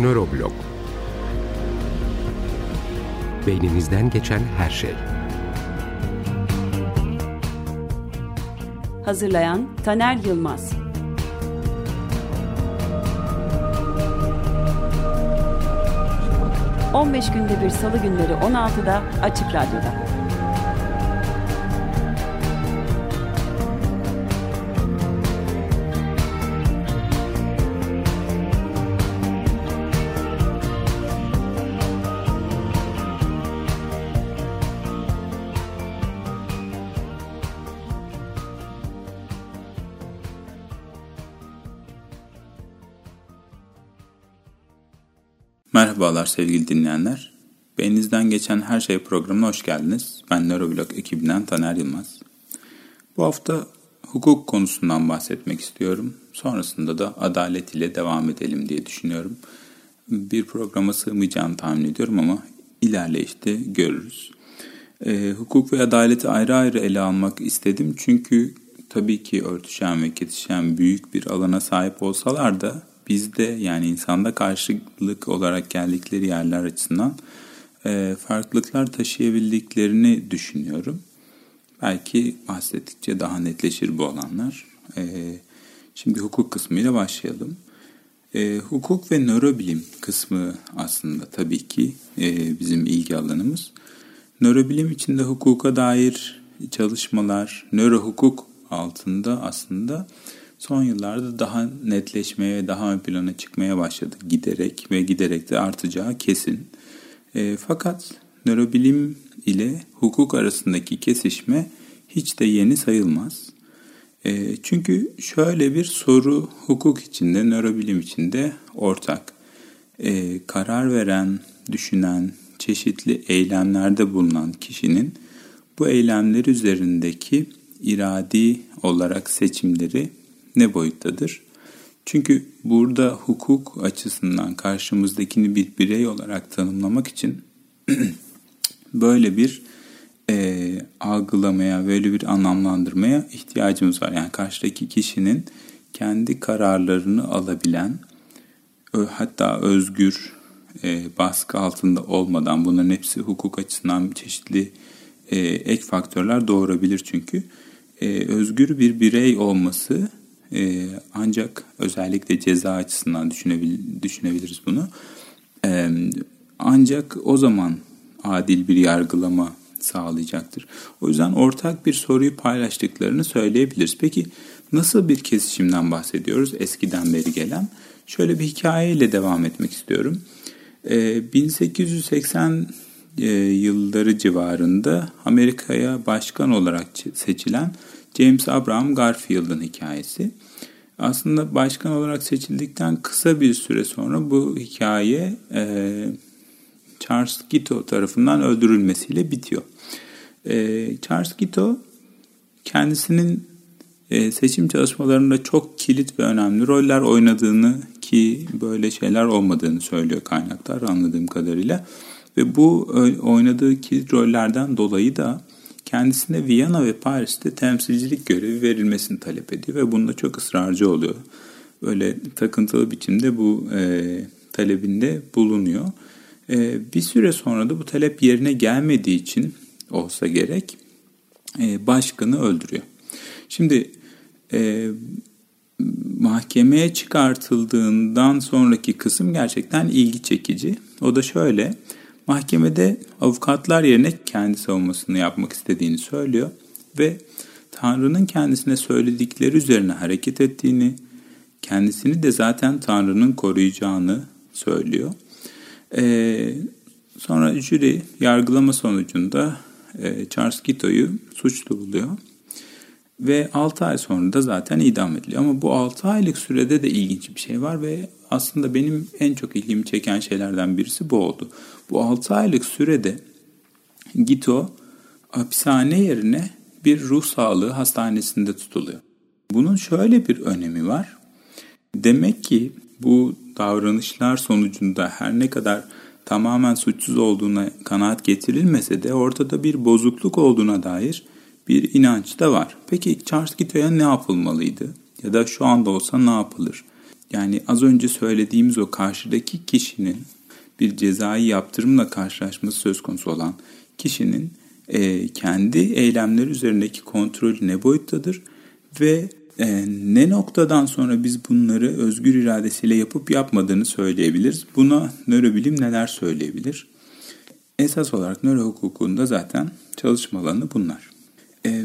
Nöroblog Beyninizden geçen her şey. Hazırlayan Taner Yılmaz. ...15 günde bir salı günleri 16'da Açık Radyo'da. Merhabalar sevgili dinleyenler. Beyninizden geçen her şey programına hoş geldiniz. Ben Neuroblog ekibinden Taner Yılmaz. Bu hafta hukuk konusundan bahsetmek istiyorum. Sonrasında da adalet ile devam edelim diye düşünüyorum. Bir programa sığmayacağını tahmin ediyorum ama ilerleyişte görürüz. E, hukuk ve adaleti ayrı ayrı ele almak istedim çünkü tabii ki örtüşen ve kesişen büyük bir alana sahip olsalar da bizde yani insanda karşılık olarak geldikleri yerler açısından e, farklılıklar taşıyabildiklerini düşünüyorum. Belki bahsettikçe daha netleşir bu alanlar. E, şimdi hukuk kısmıyla başlayalım. E, hukuk ve nörobilim kısmı aslında tabii ki e, bizim ilgi alanımız. Nörobilim içinde hukuka dair çalışmalar, nöro hukuk altında aslında son yıllarda daha netleşmeye, daha ön plana çıkmaya başladı giderek ve giderek de artacağı kesin. E, fakat nörobilim ile hukuk arasındaki kesişme hiç de yeni sayılmaz. E, çünkü şöyle bir soru hukuk içinde, nörobilim içinde ortak. E, karar veren, düşünen, çeşitli eylemlerde bulunan kişinin bu eylemler üzerindeki iradi olarak seçimleri ne boyuttadır? Çünkü burada hukuk açısından karşımızdakini bir birey olarak tanımlamak için böyle bir e, algılamaya, böyle bir anlamlandırmaya ihtiyacımız var. Yani karşıdaki kişinin kendi kararlarını alabilen, hatta özgür, e, baskı altında olmadan bunların hepsi hukuk açısından çeşitli e, ek faktörler doğurabilir çünkü. E, özgür bir birey olması e, ancak özellikle ceza açısından düşünebil, düşünebiliriz bunu. E, ancak o zaman adil bir yargılama sağlayacaktır. O yüzden ortak bir soruyu paylaştıklarını söyleyebiliriz. Peki nasıl bir kesişimden bahsediyoruz eskiden beri gelen? Şöyle bir hikayeyle devam etmek istiyorum. E, 1880 e, yılları civarında Amerika'ya başkan olarak seçilen James Abraham Garfield'ın hikayesi. Aslında başkan olarak seçildikten kısa bir süre sonra bu hikaye e, Charles Gito tarafından öldürülmesiyle bitiyor. E, Charles Gito kendisinin e, seçim çalışmalarında çok kilit ve önemli roller oynadığını ki böyle şeyler olmadığını söylüyor kaynaklar anladığım kadarıyla. Ve bu oynadığı kilit rollerden dolayı da kendisine Viyana ve Paris'te temsilcilik görevi verilmesini talep ediyor ve bunda çok ısrarcı oluyor. Böyle takıntılı biçimde bu e, talebinde bulunuyor. E, bir süre sonra da bu talep yerine gelmediği için olsa gerek e, başkanı öldürüyor. Şimdi e, mahkemeye çıkartıldığından sonraki kısım gerçekten ilgi çekici. O da şöyle, Mahkemede avukatlar yerine kendi savunmasını yapmak istediğini söylüyor ve Tanrı'nın kendisine söyledikleri üzerine hareket ettiğini, kendisini de zaten Tanrı'nın koruyacağını söylüyor. Ee, sonra jüri yargılama sonucunda e, Charles Gito'yu suçlu buluyor. Ve 6 ay sonra da zaten idam ediliyor. Ama bu 6 aylık sürede de ilginç bir şey var ve aslında benim en çok ilgimi çeken şeylerden birisi bu oldu. Bu 6 aylık sürede Gito hapishane yerine bir ruh sağlığı hastanesinde tutuluyor. Bunun şöyle bir önemi var. Demek ki bu davranışlar sonucunda her ne kadar tamamen suçsuz olduğuna kanaat getirilmese de ortada bir bozukluk olduğuna dair bir inanç da var. Peki Charles Gito'ya ne yapılmalıydı? Ya da şu anda olsa ne yapılır? Yani az önce söylediğimiz o karşıdaki kişinin bir cezai yaptırımla karşılaşması söz konusu olan kişinin e, kendi eylemleri üzerindeki kontrolü ne boyuttadır ve e, ne noktadan sonra biz bunları özgür iradesiyle yapıp yapmadığını söyleyebiliriz. Buna nörobilim neler söyleyebilir? Esas olarak nöro hukukunda zaten çalışma alanı bunlar. E,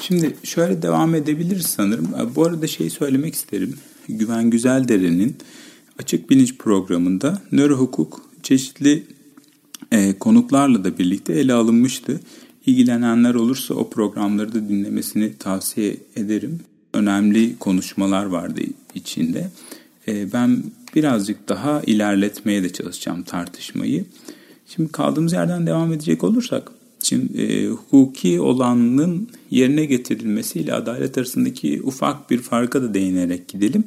şimdi şöyle devam edebiliriz sanırım. Bu arada şey söylemek isterim. Güven Güzeldere'nin Açık Bilinç programında nöro hukuk çeşitli e, konuklarla da birlikte ele alınmıştı. İlgilenenler olursa o programları da dinlemesini tavsiye ederim. Önemli konuşmalar vardı içinde. E, ben birazcık daha ilerletmeye de çalışacağım tartışmayı. Şimdi kaldığımız yerden devam edecek olursak, şimdi e, hukuki olanın yerine getirilmesiyle adalet arasındaki ufak bir farka da değinerek gidelim.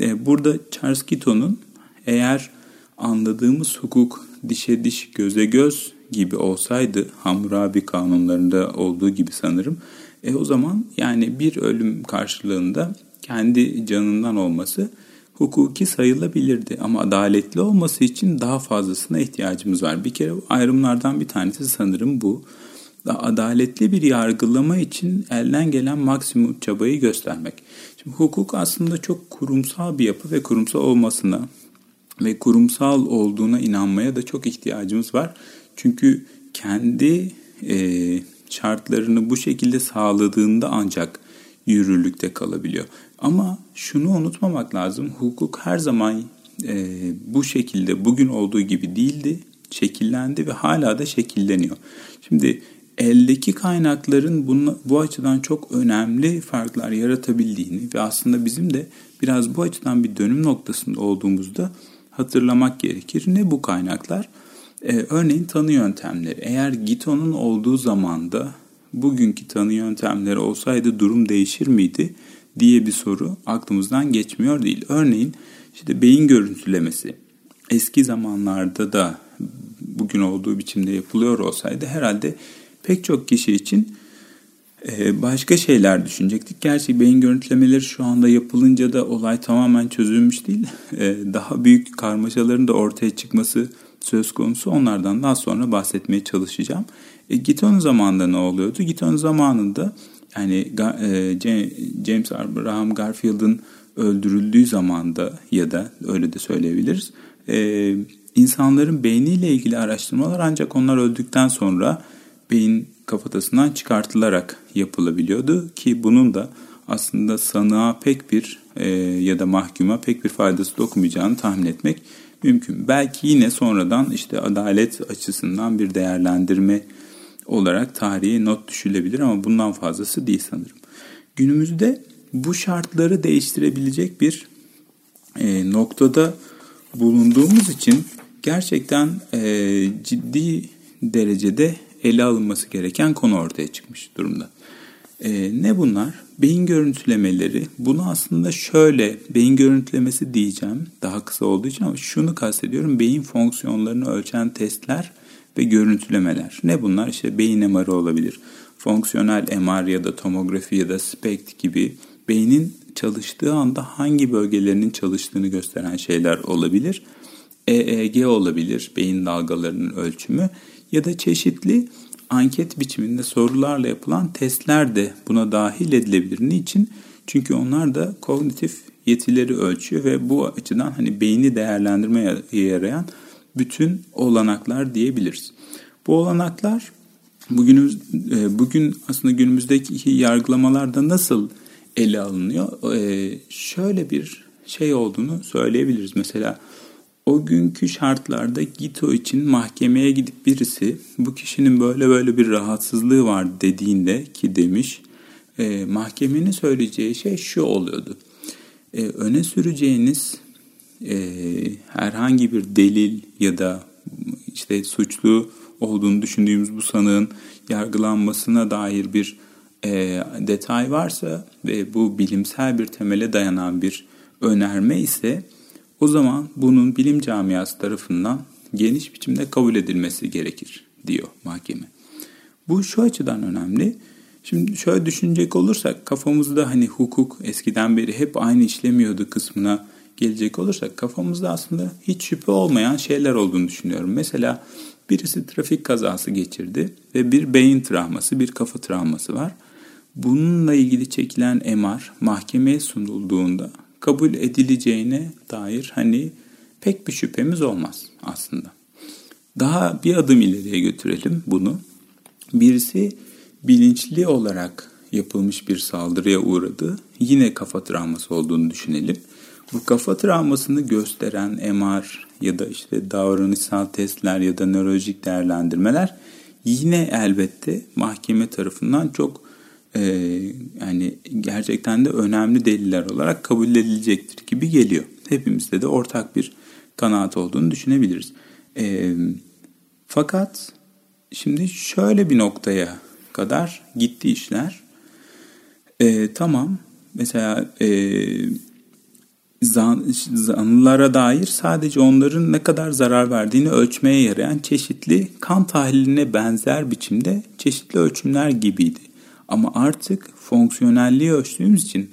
E, burada Charles Kito'nun eğer anladığımız hukuk dişe diş göze göz gibi olsaydı Hammurabi kanunlarında olduğu gibi sanırım e o zaman yani bir ölüm karşılığında kendi canından olması hukuki sayılabilirdi. Ama adaletli olması için daha fazlasına ihtiyacımız var. Bir kere ayrımlardan bir tanesi sanırım bu. Adaletli bir yargılama için elden gelen maksimum çabayı göstermek. Şimdi hukuk aslında çok kurumsal bir yapı ve kurumsal olmasına ve kurumsal olduğuna inanmaya da çok ihtiyacımız var. Çünkü kendi e, şartlarını bu şekilde sağladığında ancak yürürlükte kalabiliyor. Ama şunu unutmamak lazım. Hukuk her zaman e, bu şekilde bugün olduğu gibi değildi. Şekillendi ve hala da şekilleniyor. Şimdi eldeki kaynakların bunu, bu açıdan çok önemli farklar yaratabildiğini ve aslında bizim de biraz bu açıdan bir dönüm noktasında olduğumuzda hatırlamak gerekir. Ne bu kaynaklar? Ee, örneğin tanı yöntemleri. Eğer Gito'nun olduğu zamanda bugünkü tanı yöntemleri olsaydı durum değişir miydi diye bir soru aklımızdan geçmiyor değil. Örneğin işte beyin görüntülemesi eski zamanlarda da bugün olduğu biçimde yapılıyor olsaydı herhalde pek çok kişi için e, başka şeyler düşünecektik. Gerçi beyin görüntülemeleri şu anda yapılınca da olay tamamen çözülmüş değil. E, daha büyük karmaşaların da ortaya çıkması söz konusu. Onlardan daha sonra bahsetmeye çalışacağım. E, Giton zamanında ne oluyordu? Giton zamanında yani e, James Abraham Garfield'ın öldürüldüğü zamanda ya da öyle de söyleyebiliriz. E, insanların beyniyle ilgili araştırmalar ancak onlar öldükten sonra beyin kafatasından çıkartılarak yapılabiliyordu ki bunun da aslında sanığa pek bir e, ya da mahkuma pek bir faydası dokunmayacağını tahmin etmek mümkün. Belki yine sonradan işte adalet açısından bir değerlendirme olarak tarihe not düşülebilir ama bundan fazlası değil sanırım. Günümüzde bu şartları değiştirebilecek bir e, noktada bulunduğumuz için gerçekten e, ciddi derecede ele alınması gereken konu ortaya çıkmış durumda. E, ne bunlar? Beyin görüntülemeleri. Bunu aslında şöyle beyin görüntülemesi diyeceğim daha kısa olduğu için ama şunu kastediyorum. Beyin fonksiyonlarını ölçen testler ve görüntülemeler. Ne bunlar? İşte beyin MR'ı olabilir. Fonksiyonel MR ya da tomografi ya da SPECT gibi beynin çalıştığı anda hangi bölgelerinin çalıştığını gösteren şeyler olabilir. EEG olabilir, beyin dalgalarının ölçümü ya da çeşitli anket biçiminde sorularla yapılan testler de buna dahil edilebilir. Niçin? Çünkü onlar da kognitif yetileri ölçüyor ve bu açıdan hani beyni değerlendirmeye yarayan bütün olanaklar diyebiliriz. Bu olanaklar bugünümüz e, bugün aslında günümüzdeki yargılamalarda nasıl ele alınıyor? E, şöyle bir şey olduğunu söyleyebiliriz. Mesela o günkü şartlarda Gito için mahkemeye gidip birisi bu kişinin böyle böyle bir rahatsızlığı var dediğinde ki demiş e, mahkemenin söyleyeceği şey şu oluyordu. E, öne süreceğiniz e, herhangi bir delil ya da işte suçlu olduğunu düşündüğümüz bu sanığın yargılanmasına dair bir e, detay varsa ve bu bilimsel bir temele dayanan bir önerme ise o zaman bunun bilim camiası tarafından geniş biçimde kabul edilmesi gerekir diyor mahkeme. Bu şu açıdan önemli. Şimdi şöyle düşünecek olursak kafamızda hani hukuk eskiden beri hep aynı işlemiyordu kısmına gelecek olursak kafamızda aslında hiç şüphe olmayan şeyler olduğunu düşünüyorum. Mesela birisi trafik kazası geçirdi ve bir beyin travması, bir kafa travması var. Bununla ilgili çekilen MR mahkemeye sunulduğunda kabul edileceğine dair hani pek bir şüphemiz olmaz aslında. Daha bir adım ileriye götürelim bunu. Birisi bilinçli olarak yapılmış bir saldırıya uğradı. Yine kafa travması olduğunu düşünelim. Bu kafa travmasını gösteren MR ya da işte davranışsal testler ya da nörolojik değerlendirmeler yine elbette mahkeme tarafından çok e, yani gerçekten de önemli deliller olarak kabul edilecektir gibi geliyor. Hepimizde de ortak bir kanaat olduğunu düşünebiliriz. E, fakat şimdi şöyle bir noktaya kadar gitti işler. E, tamam mesela e, zan, zanlılara dair sadece onların ne kadar zarar verdiğini ölçmeye yarayan çeşitli kan tahliline benzer biçimde çeşitli ölçümler gibiydi. Ama artık fonksiyonelliği ölçtüğümüz için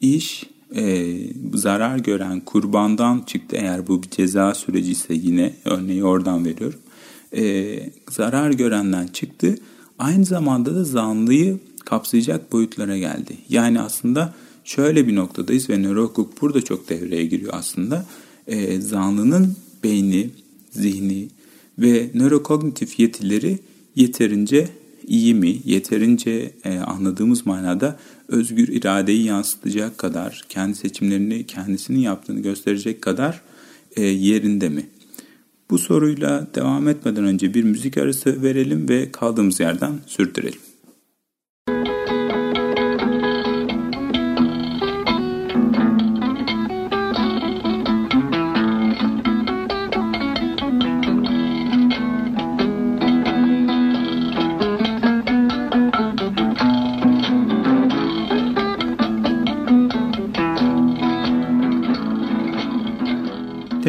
iş e, zarar gören kurbandan çıktı. Eğer bu bir ceza süreci ise yine örneği oradan veriyorum. E, zarar görenden çıktı. Aynı zamanda da zanlıyı kapsayacak boyutlara geldi. Yani aslında şöyle bir noktadayız ve nörohukuk burada çok devreye giriyor aslında. E, zanlının beyni, zihni ve nörokognitif yetileri yeterince iyi mi, yeterince e, anladığımız manada özgür iradeyi yansıtacak kadar, kendi seçimlerini kendisinin yaptığını gösterecek kadar e, yerinde mi? Bu soruyla devam etmeden önce bir müzik arası verelim ve kaldığımız yerden sürdürelim.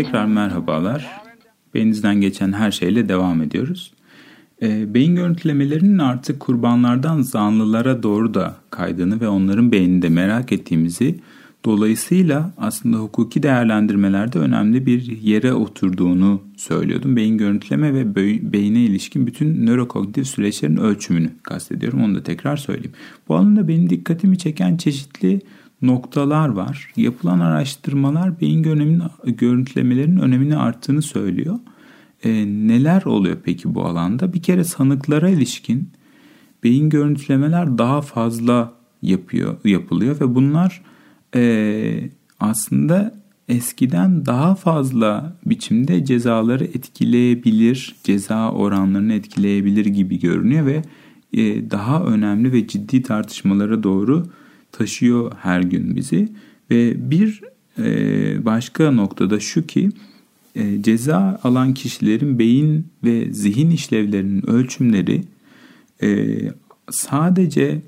Tekrar merhabalar. Beyninizden geçen her şeyle devam ediyoruz. E, beyin görüntülemelerinin artık kurbanlardan zanlılara doğru da kaydığını ve onların beyninde merak ettiğimizi dolayısıyla aslında hukuki değerlendirmelerde önemli bir yere oturduğunu söylüyordum. Beyin görüntüleme ve beyine ilişkin bütün nörokognitif süreçlerin ölçümünü kastediyorum. Onu da tekrar söyleyeyim. Bu alanda benim dikkatimi çeken çeşitli noktalar var. Yapılan araştırmalar beyin görüntülemelerinin önemini arttığını söylüyor. E, neler oluyor peki bu alanda? Bir kere sanıklara ilişkin beyin görüntülemeler daha fazla yapıyor yapılıyor ve bunlar e, aslında eskiden daha fazla biçimde cezaları etkileyebilir, ceza oranlarını etkileyebilir gibi görünüyor ve e, daha önemli ve ciddi tartışmalara doğru taşıyor her gün bizi ve bir e, başka noktada şu ki e, ceza alan kişilerin beyin ve zihin işlevlerinin ölçümleri e, sadece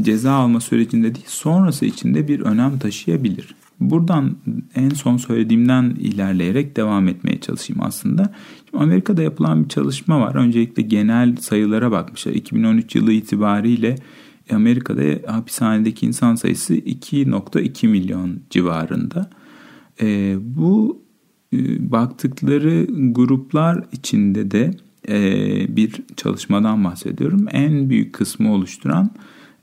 ceza alma sürecinde değil sonrası içinde bir önem taşıyabilir. Buradan en son söylediğimden ilerleyerek devam etmeye çalışayım aslında. Şimdi Amerika'da yapılan bir çalışma var. Öncelikle genel sayılara bakmışlar. 2013 yılı itibariyle Amerika'da hapishanedeki insan sayısı 2.2 milyon civarında. E, bu e, baktıkları gruplar içinde de e, bir çalışmadan bahsediyorum. En büyük kısmı oluşturan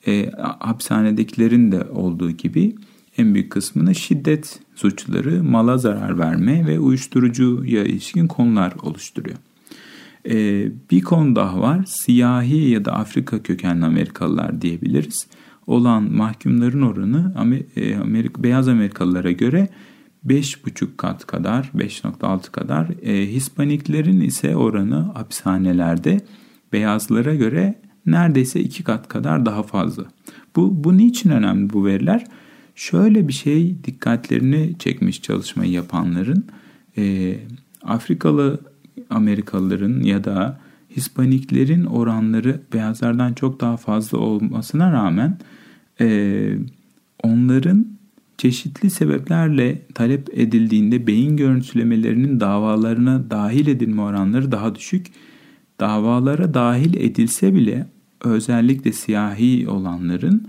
e, hapishanedekilerin de olduğu gibi en büyük kısmını şiddet suçları, mala zarar verme ve uyuşturucuya ilişkin konular oluşturuyor. Ee, bir konu daha var. Siyahi ya da Afrika kökenli Amerikalılar diyebiliriz. Olan mahkumların oranı e, Amerika, beyaz Amerikalılara göre 5,5 kat kadar, 5.6 kadar. E, Hispaniklerin ise oranı hapishanelerde beyazlara göre neredeyse 2 kat kadar daha fazla. Bu, bu niçin önemli bu veriler? Şöyle bir şey dikkatlerini çekmiş çalışmayı yapanların. E, Afrikalı Amerikalıların ya da Hispaniklerin oranları beyazlardan çok daha fazla olmasına rağmen e, onların çeşitli sebeplerle talep edildiğinde beyin görüntülemelerinin davalarına dahil edilme oranları daha düşük. Davalara dahil edilse bile özellikle siyahi olanların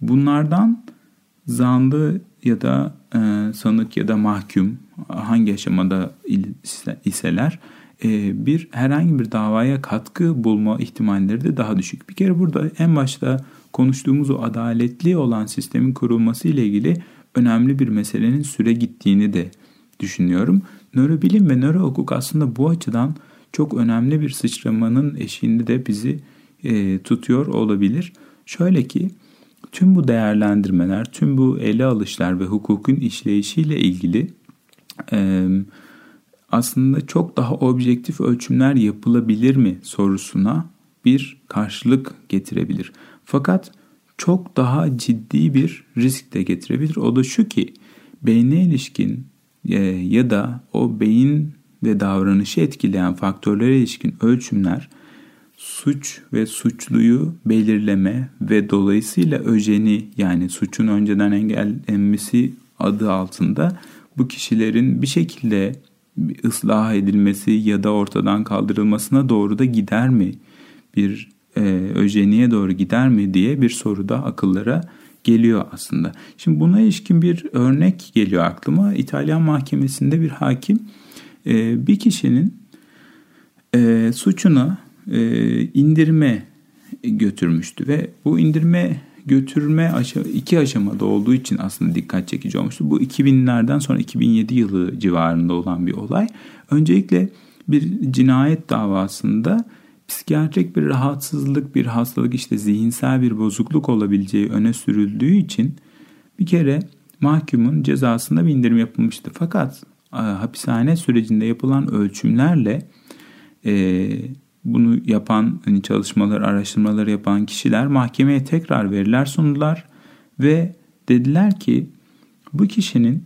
bunlardan zanlı ya da e, sanık ya da mahkum hangi aşamada iseler e, bir herhangi bir davaya katkı bulma ihtimalleri de daha düşük. Bir kere burada en başta konuştuğumuz o adaletli olan sistemin kurulması ile ilgili önemli bir meselenin süre gittiğini de düşünüyorum. Nörobilim ve nörohukuk aslında bu açıdan çok önemli bir sıçramanın eşiğinde de bizi e, tutuyor olabilir. Şöyle ki tüm bu değerlendirmeler, tüm bu ele alışlar ve hukukun işleyişiyle ilgili e, aslında çok daha objektif ölçümler yapılabilir mi sorusuna bir karşılık getirebilir. Fakat çok daha ciddi bir risk de getirebilir. O da şu ki beyne ilişkin e, ya da o beyin ve davranışı etkileyen faktörlere ilişkin ölçümler suç ve suçluyu belirleme ve dolayısıyla öjeni yani suçun önceden engellenmesi adı altında bu kişilerin bir şekilde ıslah edilmesi ya da ortadan kaldırılmasına doğru da gider mi? Bir e, öjeniye doğru gider mi diye bir soru da akıllara geliyor aslında. Şimdi buna ilişkin bir örnek geliyor aklıma. İtalyan mahkemesinde bir hakim e, bir kişinin e, suçuna indirme götürmüştü ve bu indirme götürme iki aşamada olduğu için aslında dikkat çekici olmuştu. Bu 2000'lerden sonra 2007 yılı civarında olan bir olay. Öncelikle bir cinayet davasında psikiyatrik bir rahatsızlık, bir hastalık işte zihinsel bir bozukluk olabileceği öne sürüldüğü için bir kere mahkumun cezasında bir indirim yapılmıştı. Fakat hapishane sürecinde yapılan ölçümlerle e, bunu yapan hani çalışmalar, araştırmaları yapan kişiler mahkemeye tekrar veriler sundular ve dediler ki bu kişinin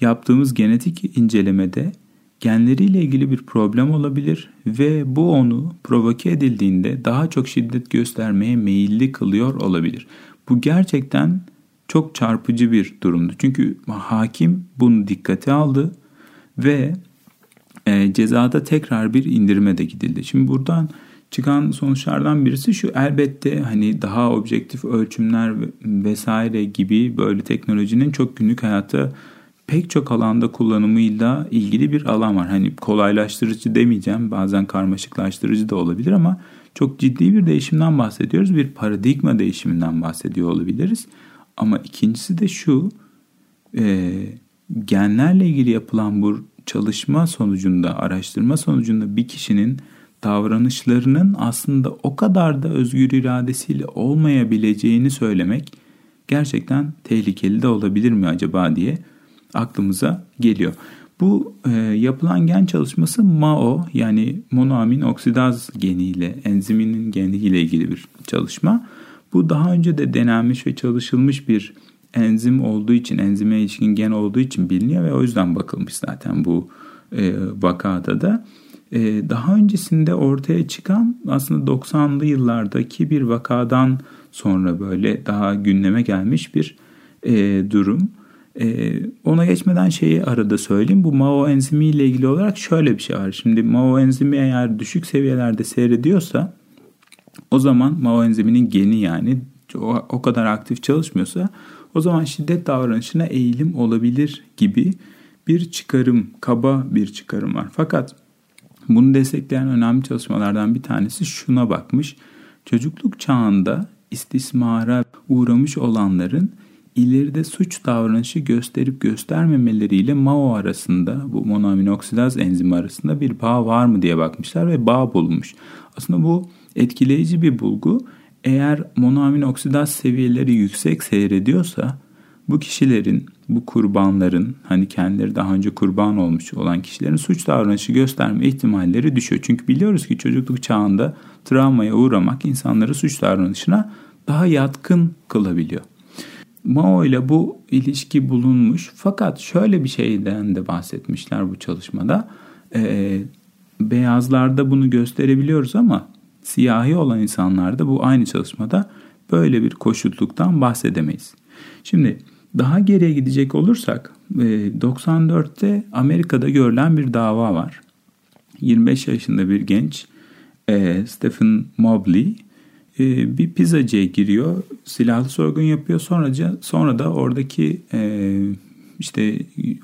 yaptığımız genetik incelemede genleriyle ilgili bir problem olabilir ve bu onu provoke edildiğinde daha çok şiddet göstermeye meyilli kılıyor olabilir. Bu gerçekten çok çarpıcı bir durumdu. Çünkü hakim bunu dikkate aldı ve e, cezada tekrar bir indirime de gidildi. Şimdi buradan çıkan sonuçlardan birisi şu elbette hani daha objektif ölçümler vesaire gibi böyle teknolojinin çok günlük hayata pek çok alanda kullanımıyla ilgili bir alan var. Hani kolaylaştırıcı demeyeceğim bazen karmaşıklaştırıcı da olabilir ama çok ciddi bir değişimden bahsediyoruz. Bir paradigma değişiminden bahsediyor olabiliriz. Ama ikincisi de şu e, genlerle ilgili yapılan bu çalışma sonucunda, araştırma sonucunda bir kişinin davranışlarının aslında o kadar da özgür iradesiyle olmayabileceğini söylemek gerçekten tehlikeli de olabilir mi acaba diye aklımıza geliyor. Bu e, yapılan gen çalışması MAO yani monoamin oksidaz geniyle, enziminin geniyle ilgili bir çalışma. Bu daha önce de denenmiş ve çalışılmış bir enzim olduğu için, enzime ilişkin gen olduğu için biliniyor ve o yüzden bakılmış zaten bu e, vakada da. E, daha öncesinde ortaya çıkan aslında 90'lı yıllardaki bir vakadan sonra böyle daha gündeme gelmiş bir e, durum. E, ona geçmeden şeyi arada söyleyeyim. Bu MAO enzimi ile ilgili olarak şöyle bir şey var. Şimdi MAO enzimi eğer düşük seviyelerde seyrediyorsa o zaman MAO enziminin geni yani o, o kadar aktif çalışmıyorsa o zaman şiddet davranışına eğilim olabilir gibi bir çıkarım, kaba bir çıkarım var. Fakat bunu destekleyen önemli çalışmalardan bir tanesi şuna bakmış. Çocukluk çağında istismara uğramış olanların ileride suç davranışı gösterip göstermemeleriyle MAO arasında bu monoaminoksidaz enzimi arasında bir bağ var mı diye bakmışlar ve bağ bulmuş. Aslında bu etkileyici bir bulgu eğer monoamin oksidaz seviyeleri yüksek seyrediyorsa bu kişilerin, bu kurbanların hani kendileri daha önce kurban olmuş olan kişilerin suç davranışı gösterme ihtimalleri düşüyor. Çünkü biliyoruz ki çocukluk çağında travmaya uğramak insanları suç davranışına daha yatkın kılabiliyor. Mao ile bu ilişki bulunmuş fakat şöyle bir şeyden de bahsetmişler bu çalışmada. Ee, beyazlarda bunu gösterebiliyoruz ama siyahi olan insanlarda bu aynı çalışmada böyle bir koşulluktan bahsedemeyiz. Şimdi daha geriye gidecek olursak 94'te e, Amerika'da görülen bir dava var. 25 yaşında bir genç e, Stephen Mobley e, bir pizzacıya giriyor, silahlı soygun yapıyor. Sonra sonra da oradaki işte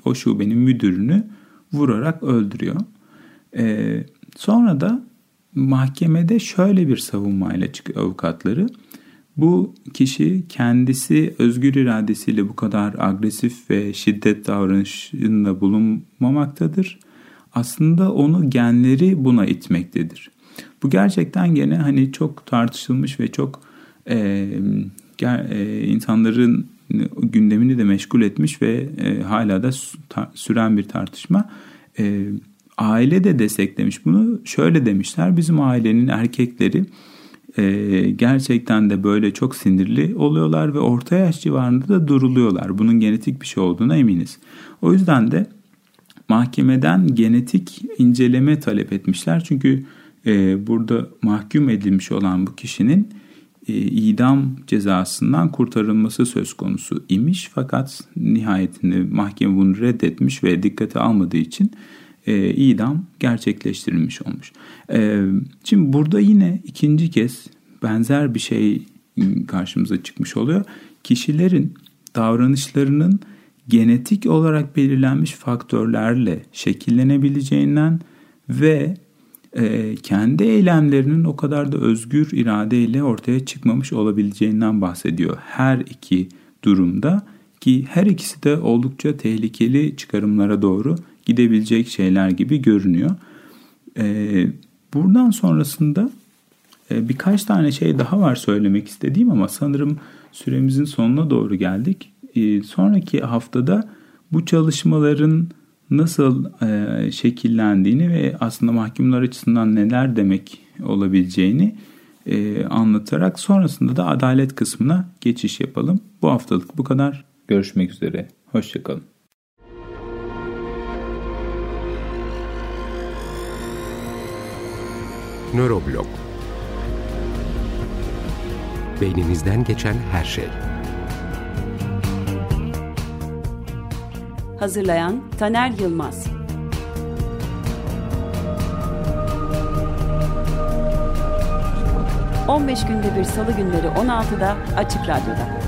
o şubenin müdürünü vurarak öldürüyor. Sonra da mahkemede şöyle bir savunmayla çıkıyor avukatları. Bu kişi kendisi özgür iradesiyle bu kadar agresif ve şiddet davranışında bulunmamaktadır. Aslında onu genleri buna itmektedir. Bu gerçekten gene hani çok tartışılmış ve çok e, e, insanların gündemini de meşgul etmiş ve e, hala da süren bir tartışma. E, aile de desteklemiş bunu. Şöyle demişler bizim ailenin erkekleri e, gerçekten de böyle çok sinirli oluyorlar ve orta yaş civarında da duruluyorlar. Bunun genetik bir şey olduğuna eminiz. O yüzden de mahkemeden genetik inceleme talep etmişler. Çünkü e, burada mahkum edilmiş olan bu kişinin e, idam cezasından kurtarılması söz konusu imiş. Fakat nihayetinde mahkeme bunu reddetmiş ve dikkate almadığı için e, idam gerçekleştirilmiş olmuş. E, şimdi burada yine ikinci kez benzer bir şey karşımıza çıkmış oluyor. Kişilerin davranışlarının genetik olarak belirlenmiş faktörlerle şekillenebileceğinden ve e, kendi eylemlerinin o kadar da özgür iradeyle ortaya çıkmamış olabileceğinden bahsediyor. Her iki durumda ki her ikisi de oldukça tehlikeli çıkarımlara doğru gidebilecek şeyler gibi görünüyor. E, buradan sonrasında e, birkaç tane şey daha var söylemek istediğim ama sanırım süremizin sonuna doğru geldik. E, sonraki haftada bu çalışmaların nasıl e, şekillendiğini ve aslında mahkumlar açısından neler demek olabileceğini e, anlatarak sonrasında da adalet kısmına geçiş yapalım. Bu haftalık bu kadar. Görüşmek üzere. Hoşçakalın. Nöroblog Beyninizden geçen her şey. Hazırlayan Taner Yılmaz. ...15 günde bir salı günleri 16'da Açık Radyo'da.